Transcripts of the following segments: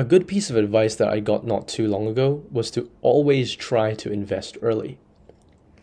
A good piece of advice that I got not too long ago was to always try to invest early.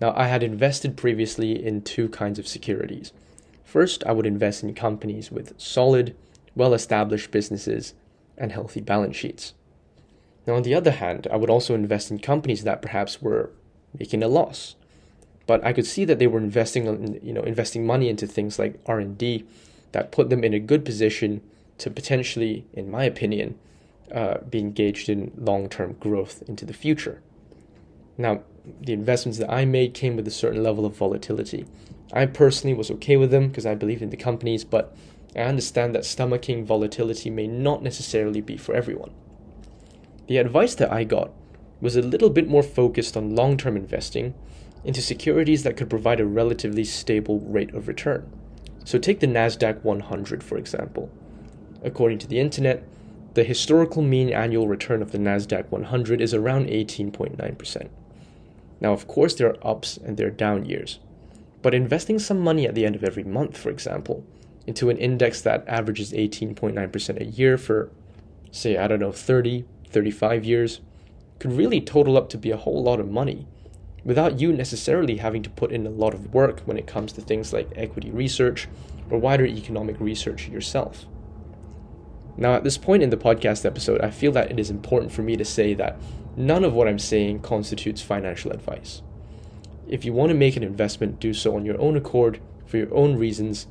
Now, I had invested previously in two kinds of securities. First, I would invest in companies with solid, well established businesses and healthy balance sheets. Now, on the other hand, I would also invest in companies that perhaps were making a loss, but I could see that they were investing, you know, investing money into things like R and D that put them in a good position to potentially, in my opinion, uh, be engaged in long-term growth into the future. Now, the investments that I made came with a certain level of volatility. I personally was okay with them because I believe in the companies, but I understand that stomaching volatility may not necessarily be for everyone. The advice that I got was a little bit more focused on long term investing into securities that could provide a relatively stable rate of return. So, take the NASDAQ 100, for example. According to the internet, the historical mean annual return of the NASDAQ 100 is around 18.9%. Now, of course, there are ups and there are down years, but investing some money at the end of every month, for example, into an index that averages 18.9% a year for, say, I don't know, 30, 35 years, could really total up to be a whole lot of money without you necessarily having to put in a lot of work when it comes to things like equity research or wider economic research yourself. Now, at this point in the podcast episode, I feel that it is important for me to say that none of what I'm saying constitutes financial advice. If you want to make an investment, do so on your own accord, for your own reasons,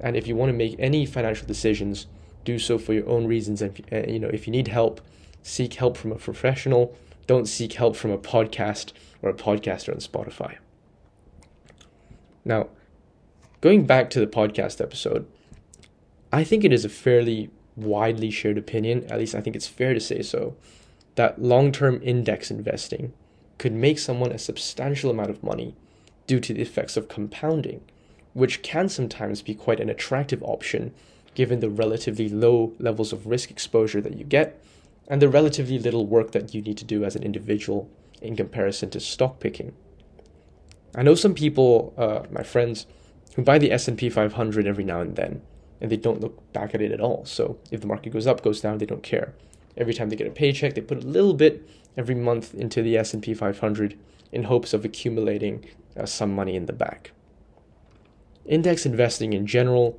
and if you want to make any financial decisions, do so for your own reasons. And uh, you know, if you need help, seek help from a professional. Don't seek help from a podcast or a podcaster on Spotify. Now, going back to the podcast episode, I think it is a fairly widely shared opinion, at least I think it's fair to say so, that long term index investing could make someone a substantial amount of money due to the effects of compounding which can sometimes be quite an attractive option given the relatively low levels of risk exposure that you get and the relatively little work that you need to do as an individual in comparison to stock picking. I know some people, uh, my friends, who buy the S&P 500 every now and then, and they don't look back at it at all. So if the market goes up, goes down, they don't care. Every time they get a paycheck, they put a little bit every month into the S&P 500 in hopes of accumulating uh, some money in the back. Index investing in general,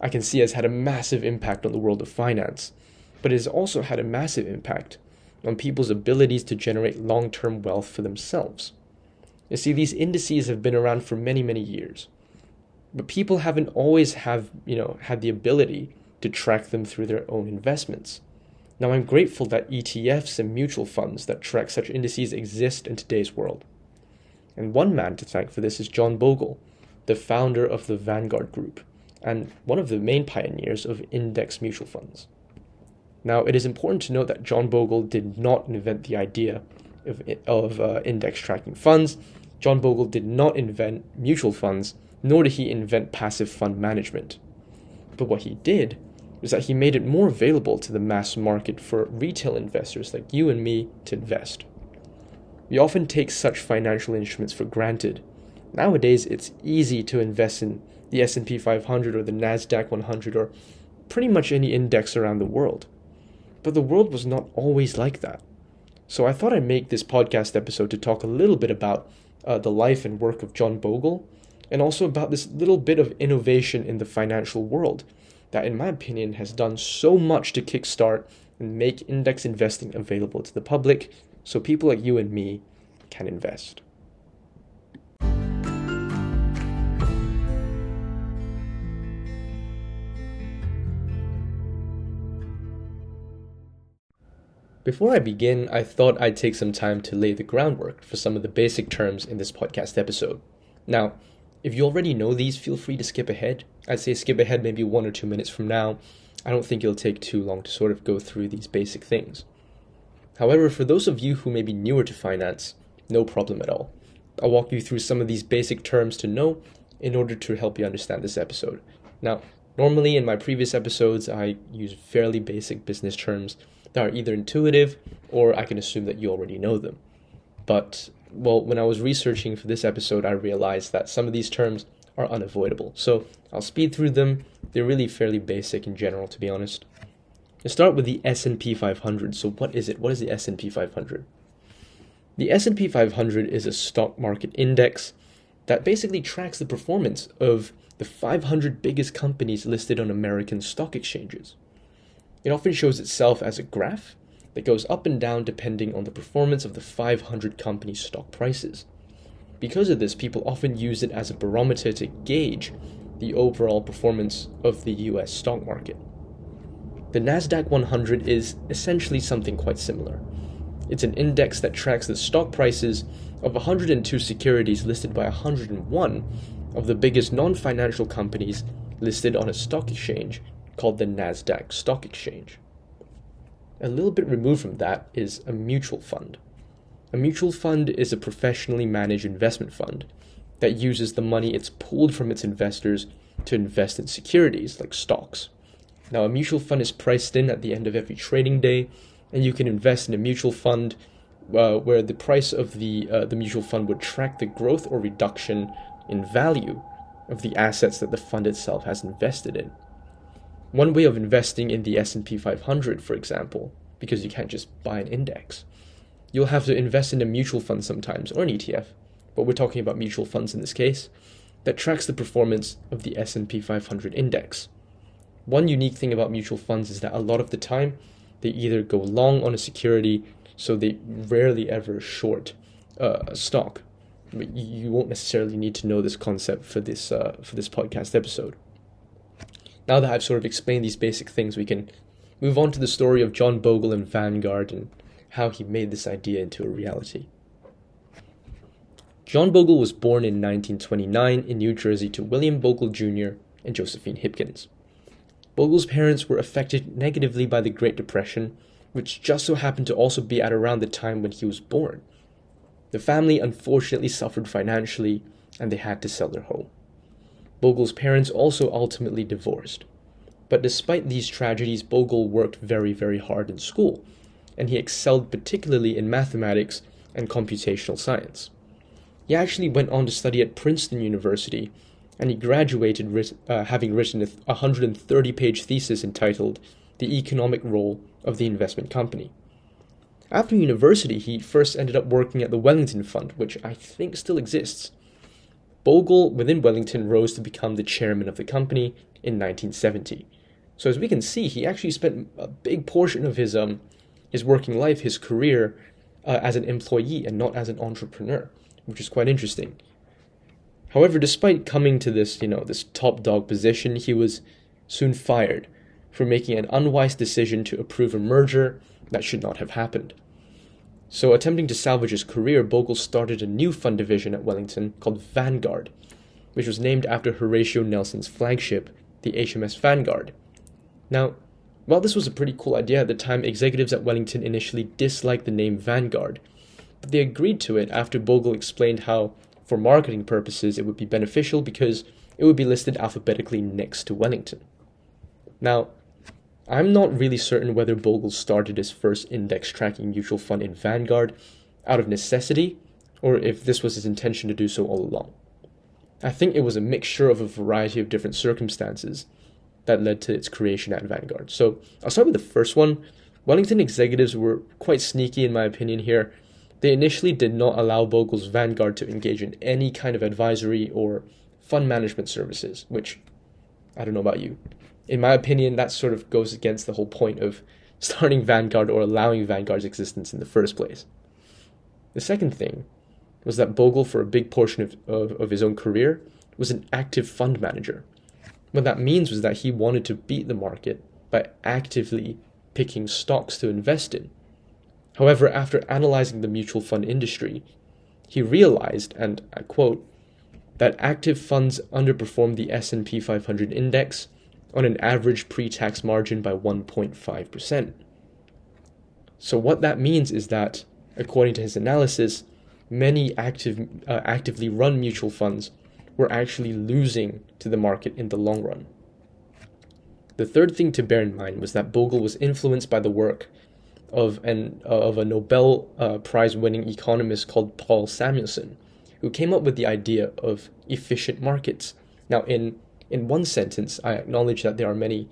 I can see has had a massive impact on the world of finance, but it has also had a massive impact on people's abilities to generate long term wealth for themselves. You see, these indices have been around for many, many years, but people haven't always have, you know, had the ability to track them through their own investments. Now, I'm grateful that ETFs and mutual funds that track such indices exist in today's world. And one man to thank for this is John Bogle, the founder of the Vanguard Group and one of the main pioneers of index mutual funds. Now, it is important to note that John Bogle did not invent the idea of, of uh, index tracking funds. John Bogle did not invent mutual funds, nor did he invent passive fund management. But what he did was that he made it more available to the mass market for retail investors like you and me to invest. We often take such financial instruments for granted Nowadays, it's easy to invest in the S&P 500 or the Nasdaq 100 or pretty much any index around the world. But the world was not always like that. So I thought I'd make this podcast episode to talk a little bit about uh, the life and work of John Bogle and also about this little bit of innovation in the financial world that, in my opinion, has done so much to kickstart and make index investing available to the public so people like you and me can invest. Before I begin, I thought I'd take some time to lay the groundwork for some of the basic terms in this podcast episode. Now, if you already know these, feel free to skip ahead. I'd say skip ahead maybe one or two minutes from now. I don't think it'll take too long to sort of go through these basic things. However, for those of you who may be newer to finance, no problem at all. I'll walk you through some of these basic terms to know in order to help you understand this episode. Now, normally in my previous episodes, I use fairly basic business terms that are either intuitive or I can assume that you already know them. But, well, when I was researching for this episode, I realized that some of these terms are unavoidable. So I'll speed through them. They're really fairly basic in general, to be honest. Let's start with the S&P 500. So what is it? What is the S&P 500? The S&P 500 is a stock market index that basically tracks the performance of the 500 biggest companies listed on American stock exchanges. It often shows itself as a graph that goes up and down depending on the performance of the 500 companies' stock prices. Because of this, people often use it as a barometer to gauge the overall performance of the US stock market. The NASDAQ 100 is essentially something quite similar. It's an index that tracks the stock prices of 102 securities listed by 101 of the biggest non financial companies listed on a stock exchange called the NASDAQ Stock Exchange. A little bit removed from that is a mutual fund. A mutual fund is a professionally managed investment fund that uses the money it's pulled from its investors to invest in securities like stocks. Now, a mutual fund is priced in at the end of every trading day, and you can invest in a mutual fund uh, where the price of the uh, the mutual fund would track the growth or reduction in value of the assets that the fund itself has invested in. One way of investing in the S&P 500, for example, because you can't just buy an index, you'll have to invest in a mutual fund sometimes or an ETF, but we're talking about mutual funds in this case, that tracks the performance of the S&P 500 index. One unique thing about mutual funds is that a lot of the time they either go long on a security, so they rarely ever short uh, a stock. You won't necessarily need to know this concept for this uh, for this podcast episode. Now that I've sort of explained these basic things, we can move on to the story of John Bogle and Vanguard and how he made this idea into a reality. John Bogle was born in 1929 in New Jersey to William Bogle Jr. and Josephine Hipkins. Bogle's parents were affected negatively by the Great Depression, which just so happened to also be at around the time when he was born. The family unfortunately suffered financially and they had to sell their home. Bogle's parents also ultimately divorced. But despite these tragedies, Bogle worked very, very hard in school, and he excelled particularly in mathematics and computational science. He actually went on to study at Princeton University and he graduated uh, having written a 130 page thesis entitled The Economic Role of the Investment Company. After university, he first ended up working at the Wellington Fund, which I think still exists. Bogle, within Wellington, rose to become the chairman of the company in 1970. So as we can see, he actually spent a big portion of his um his working life, his career, uh, as an employee and not as an entrepreneur, which is quite interesting. However, despite coming to this, you know, this top dog position, he was soon fired for making an unwise decision to approve a merger that should not have happened. So, attempting to salvage his career, Bogle started a new fund division at Wellington called Vanguard, which was named after Horatio Nelson's flagship, the HMS Vanguard. Now, while this was a pretty cool idea at the time, executives at Wellington initially disliked the name Vanguard, but they agreed to it after Bogle explained how for marketing purposes, it would be beneficial because it would be listed alphabetically next to Wellington. Now, I'm not really certain whether Bogle started his first index tracking mutual fund in Vanguard out of necessity or if this was his intention to do so all along. I think it was a mixture of a variety of different circumstances that led to its creation at Vanguard. So I'll start with the first one. Wellington executives were quite sneaky, in my opinion, here they initially did not allow Bogle's Vanguard to engage in any kind of advisory or fund management services, which I don't know about you. In my opinion, that sort of goes against the whole point of starting Vanguard or allowing Vanguard's existence in the first place. The second thing was that Bogle, for a big portion of, of, of his own career, was an active fund manager. What that means was that he wanted to beat the market by actively picking stocks to invest in. However, after analyzing the mutual fund industry, he realized, and I quote, that active funds underperformed the S&P 500 index on an average pre-tax margin by 1.5%. So what that means is that according to his analysis, many active uh, actively run mutual funds were actually losing to the market in the long run. The third thing to bear in mind was that Bogle was influenced by the work of an uh, of a Nobel uh, Prize winning economist called Paul Samuelson, who came up with the idea of efficient markets. Now, in in one sentence, I acknowledge that there are many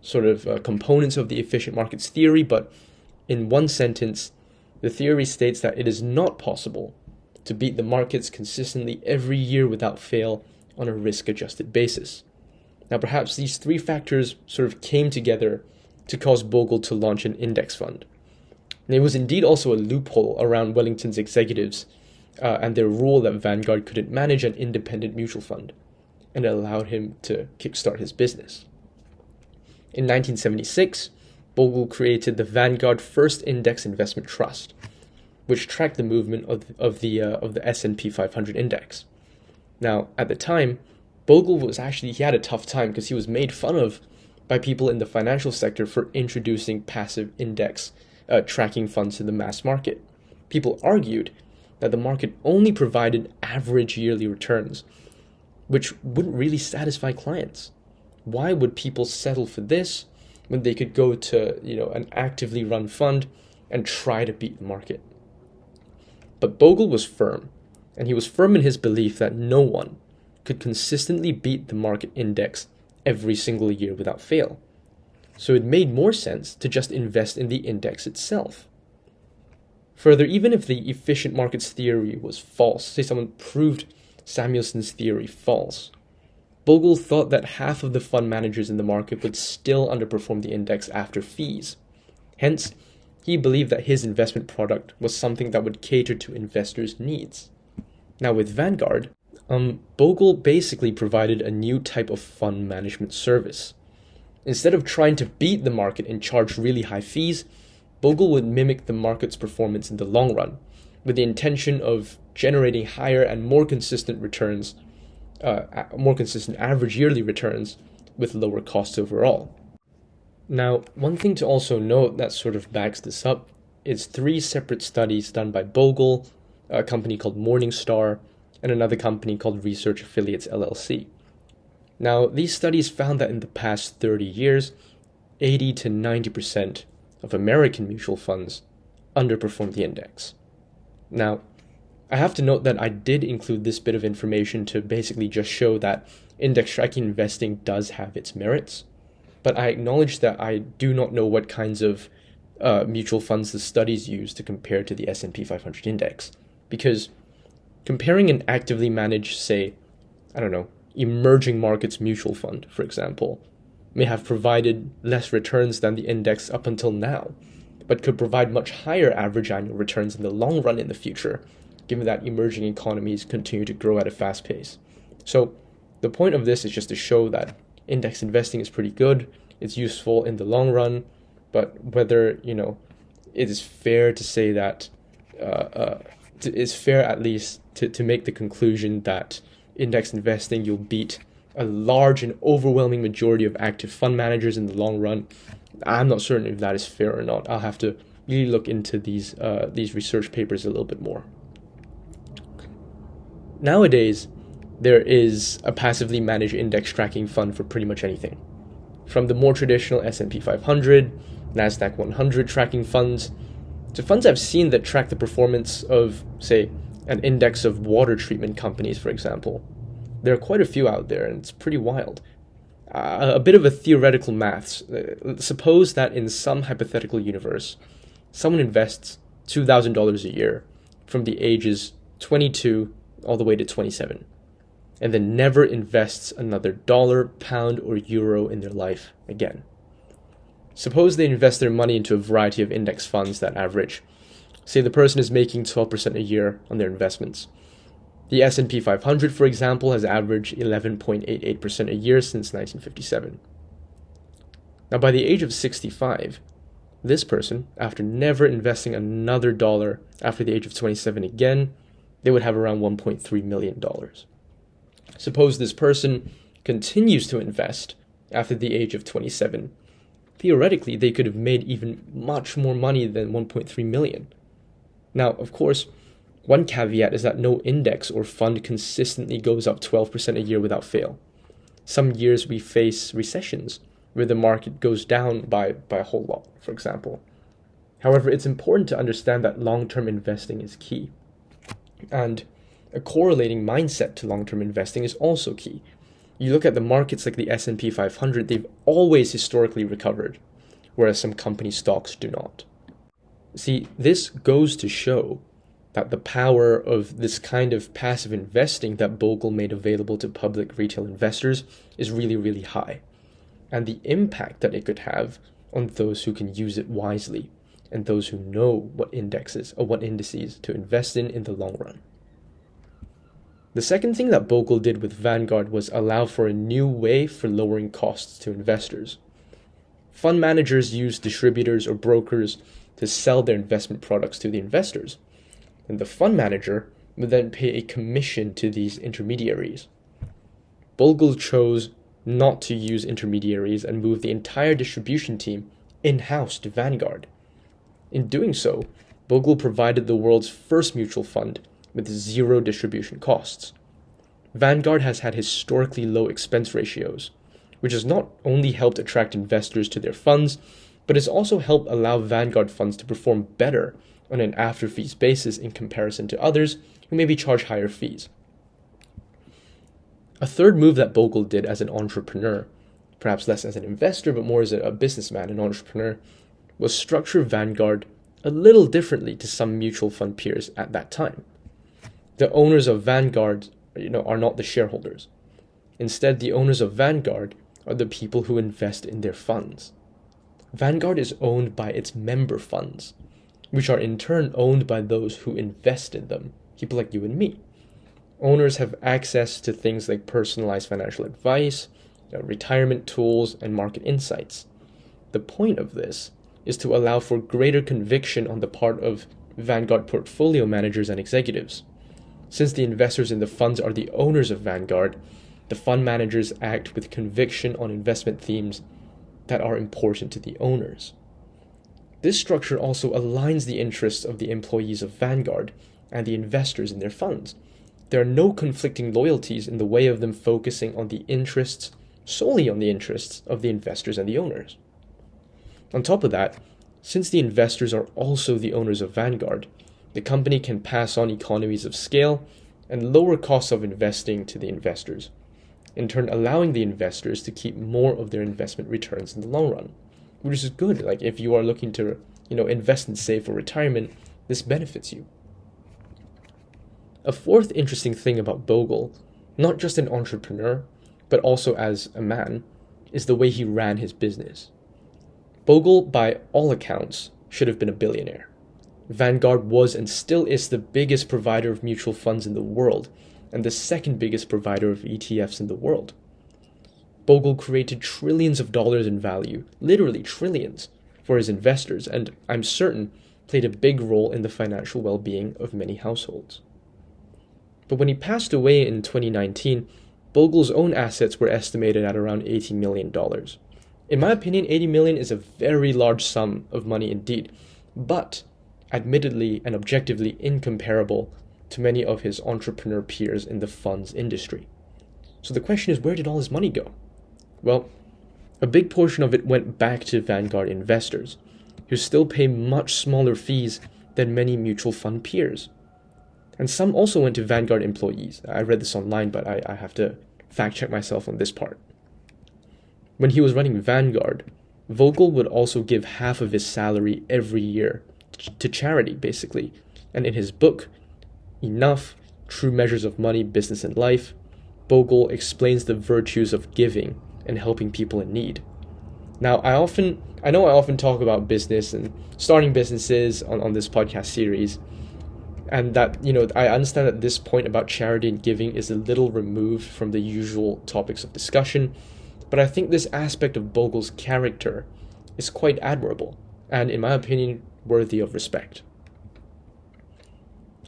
sort of uh, components of the efficient markets theory, but in one sentence, the theory states that it is not possible to beat the markets consistently every year without fail on a risk adjusted basis. Now, perhaps these three factors sort of came together to cause Bogle to launch an index fund. And it was indeed also a loophole around Wellington's executives uh, and their rule that Vanguard couldn't manage an independent mutual fund, and it allowed him to kickstart his business. In 1976, Bogle created the Vanguard First Index Investment Trust, which tracked the movement of, of the uh, of the S&P 500 index. Now, at the time, Bogle was actually he had a tough time because he was made fun of by people in the financial sector for introducing passive index uh, tracking funds to the mass market. People argued that the market only provided average yearly returns, which wouldn't really satisfy clients. Why would people settle for this when they could go to you know an actively run fund and try to beat the market? But Bogle was firm, and he was firm in his belief that no one could consistently beat the market index every single year without fail. So it made more sense to just invest in the index itself. Further, even if the efficient markets theory was false, say someone proved Samuelson's theory false, Bogle thought that half of the fund managers in the market would still underperform the index after fees. Hence, he believed that his investment product was something that would cater to investors' needs. Now, with Vanguard, um, Bogle basically provided a new type of fund management service. Instead of trying to beat the market and charge really high fees, Bogle would mimic the market's performance in the long run, with the intention of generating higher and more consistent returns, uh, more consistent average yearly returns with lower costs overall. Now, one thing to also note that sort of backs this up is three separate studies done by Bogle, a company called Morningstar, and another company called Research Affiliates LLC. Now, these studies found that in the past 30 years, 80 to 90% of American mutual funds underperformed the index. Now, I have to note that I did include this bit of information to basically just show that index tracking investing does have its merits, but I acknowledge that I do not know what kinds of uh, mutual funds the studies use to compare to the S&P 500 index, because comparing an actively managed, say, I don't know, emerging markets mutual fund, for example, may have provided less returns than the index up until now, but could provide much higher average annual returns in the long run in the future, given that emerging economies continue to grow at a fast pace. So, the point of this is just to show that index investing is pretty good, it's useful in the long run, but whether, you know, it is fair to say that, uh, uh, it's fair at least to, to make the conclusion that index investing you'll beat a large and overwhelming majority of active fund managers in the long run. I'm not certain if that is fair or not. I'll have to really look into these uh, these research papers a little bit more. Nowadays, there is a passively managed index tracking fund for pretty much anything, from the more traditional S&P 500, Nasdaq 100 tracking funds, to funds I've seen that track the performance of, say, an index of water treatment companies, for example. There are quite a few out there, and it's pretty wild. Uh, a bit of a theoretical maths. Uh, suppose that in some hypothetical universe, someone invests $2,000 a year from the ages 22 all the way to 27, and then never invests another dollar, pound, or euro in their life again. Suppose they invest their money into a variety of index funds that average Say the person is making 12% a year on their investments. The S&P 500, for example, has averaged 11.88% a year since 1957. Now, by the age of 65, this person, after never investing another dollar after the age of 27 again, they would have around $1.3 million. Suppose this person continues to invest after the age of 27. Theoretically, they could have made even much more money than 1.3 million. Now, of course, one caveat is that no index or fund consistently goes up 12% a year without fail. Some years we face recessions where the market goes down by, by a whole lot, for example. However, it's important to understand that long term investing is key. And a correlating mindset to long term investing is also key. You look at the markets like the S&P 500, they've always historically recovered, whereas some company stocks do not. See, this goes to show that the power of this kind of passive investing that Bogle made available to public retail investors is really, really high. And the impact that it could have on those who can use it wisely and those who know what indexes or what indices to invest in in the long run. The second thing that Bogle did with Vanguard was allow for a new way for lowering costs to investors. Fund managers use distributors or brokers to sell their investment products to the investors and the fund manager would then pay a commission to these intermediaries. Bogle chose not to use intermediaries and move the entire distribution team in house to Vanguard. In doing so, Bogle provided the world's first mutual fund with zero distribution costs. Vanguard has had historically low expense ratios, which has not only helped attract investors to their funds, but has also helped allow Vanguard funds to perform better on an after fees basis in comparison to others who maybe charge higher fees. A third move that Bogle did as an entrepreneur, perhaps less as an investor but more as a businessman and entrepreneur, was structure Vanguard a little differently to some mutual fund peers at that time. The owners of Vanguard, you know, are not the shareholders. Instead, the owners of Vanguard are the people who invest in their funds. Vanguard is owned by its member funds, which are in turn owned by those who invest in them, people like you and me. Owners have access to things like personalized financial advice, uh, retirement tools, and market insights. The point of this is to allow for greater conviction on the part of Vanguard portfolio managers and executives. Since the investors in the funds are the owners of Vanguard, the fund managers act with conviction on investment themes that are important to the owners. This structure also aligns the interests of the employees of Vanguard and the investors in their funds. There are no conflicting loyalties in the way of them focusing on the interests, solely on the interests of the investors and the owners. On top of that, since the investors are also the owners of Vanguard, the company can pass on economies of scale and lower costs of investing to the investors, in turn allowing the investors to keep more of their investment returns in the long run which is good. Like if you are looking to, you know, invest and save for retirement, this benefits you. A fourth interesting thing about Bogle, not just an entrepreneur, but also as a man, is the way he ran his business. Bogle, by all accounts, should have been a billionaire. Vanguard was and still is the biggest provider of mutual funds in the world, and the second biggest provider of ETFs in the world. Bogle created trillions of dollars in value, literally trillions, for his investors, and I'm certain played a big role in the financial well being of many households. But when he passed away in 2019, Bogle's own assets were estimated at around $80 million. In my opinion, 80 million is a very large sum of money indeed, but admittedly and objectively incomparable to many of his entrepreneur peers in the funds industry. So the question is where did all his money go? Well, a big portion of it went back to Vanguard investors, who still pay much smaller fees than many mutual fund peers. And some also went to Vanguard employees. I read this online, but I, I have to fact check myself on this part. When he was running Vanguard, Bogle would also give half of his salary every year to charity, basically. And in his book, Enough True Measures of Money, Business, and Life, Bogle explains the virtues of giving and helping people in need. Now, I often, I know I often talk about business and starting businesses on, on this podcast series, and that, you know, I understand that this point about charity and giving is a little removed from the usual topics of discussion, but I think this aspect of Bogle's character is quite admirable, and in my opinion, worthy of respect.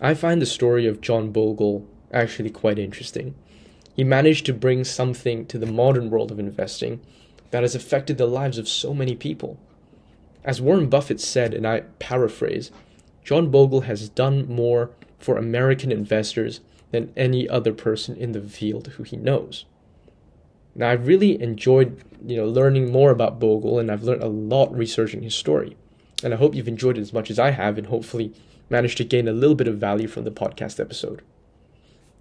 I find the story of John Bogle actually quite interesting. He managed to bring something to the modern world of investing that has affected the lives of so many people. As Warren Buffett said, and I paraphrase, John Bogle has done more for American investors than any other person in the field who he knows. Now, I've really enjoyed, you know, learning more about Bogle, and I've learned a lot researching his story. And I hope you've enjoyed it as much as I have, and hopefully managed to gain a little bit of value from the podcast episode.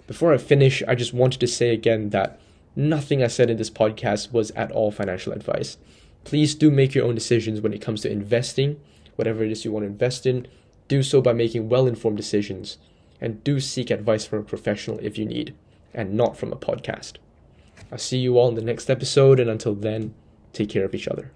Before I finish, I just wanted to say again that Nothing I said in this podcast was at all financial advice. Please do make your own decisions when it comes to investing, whatever it is you want to invest in. Do so by making well informed decisions, and do seek advice from a professional if you need, and not from a podcast. I'll see you all in the next episode, and until then, take care of each other.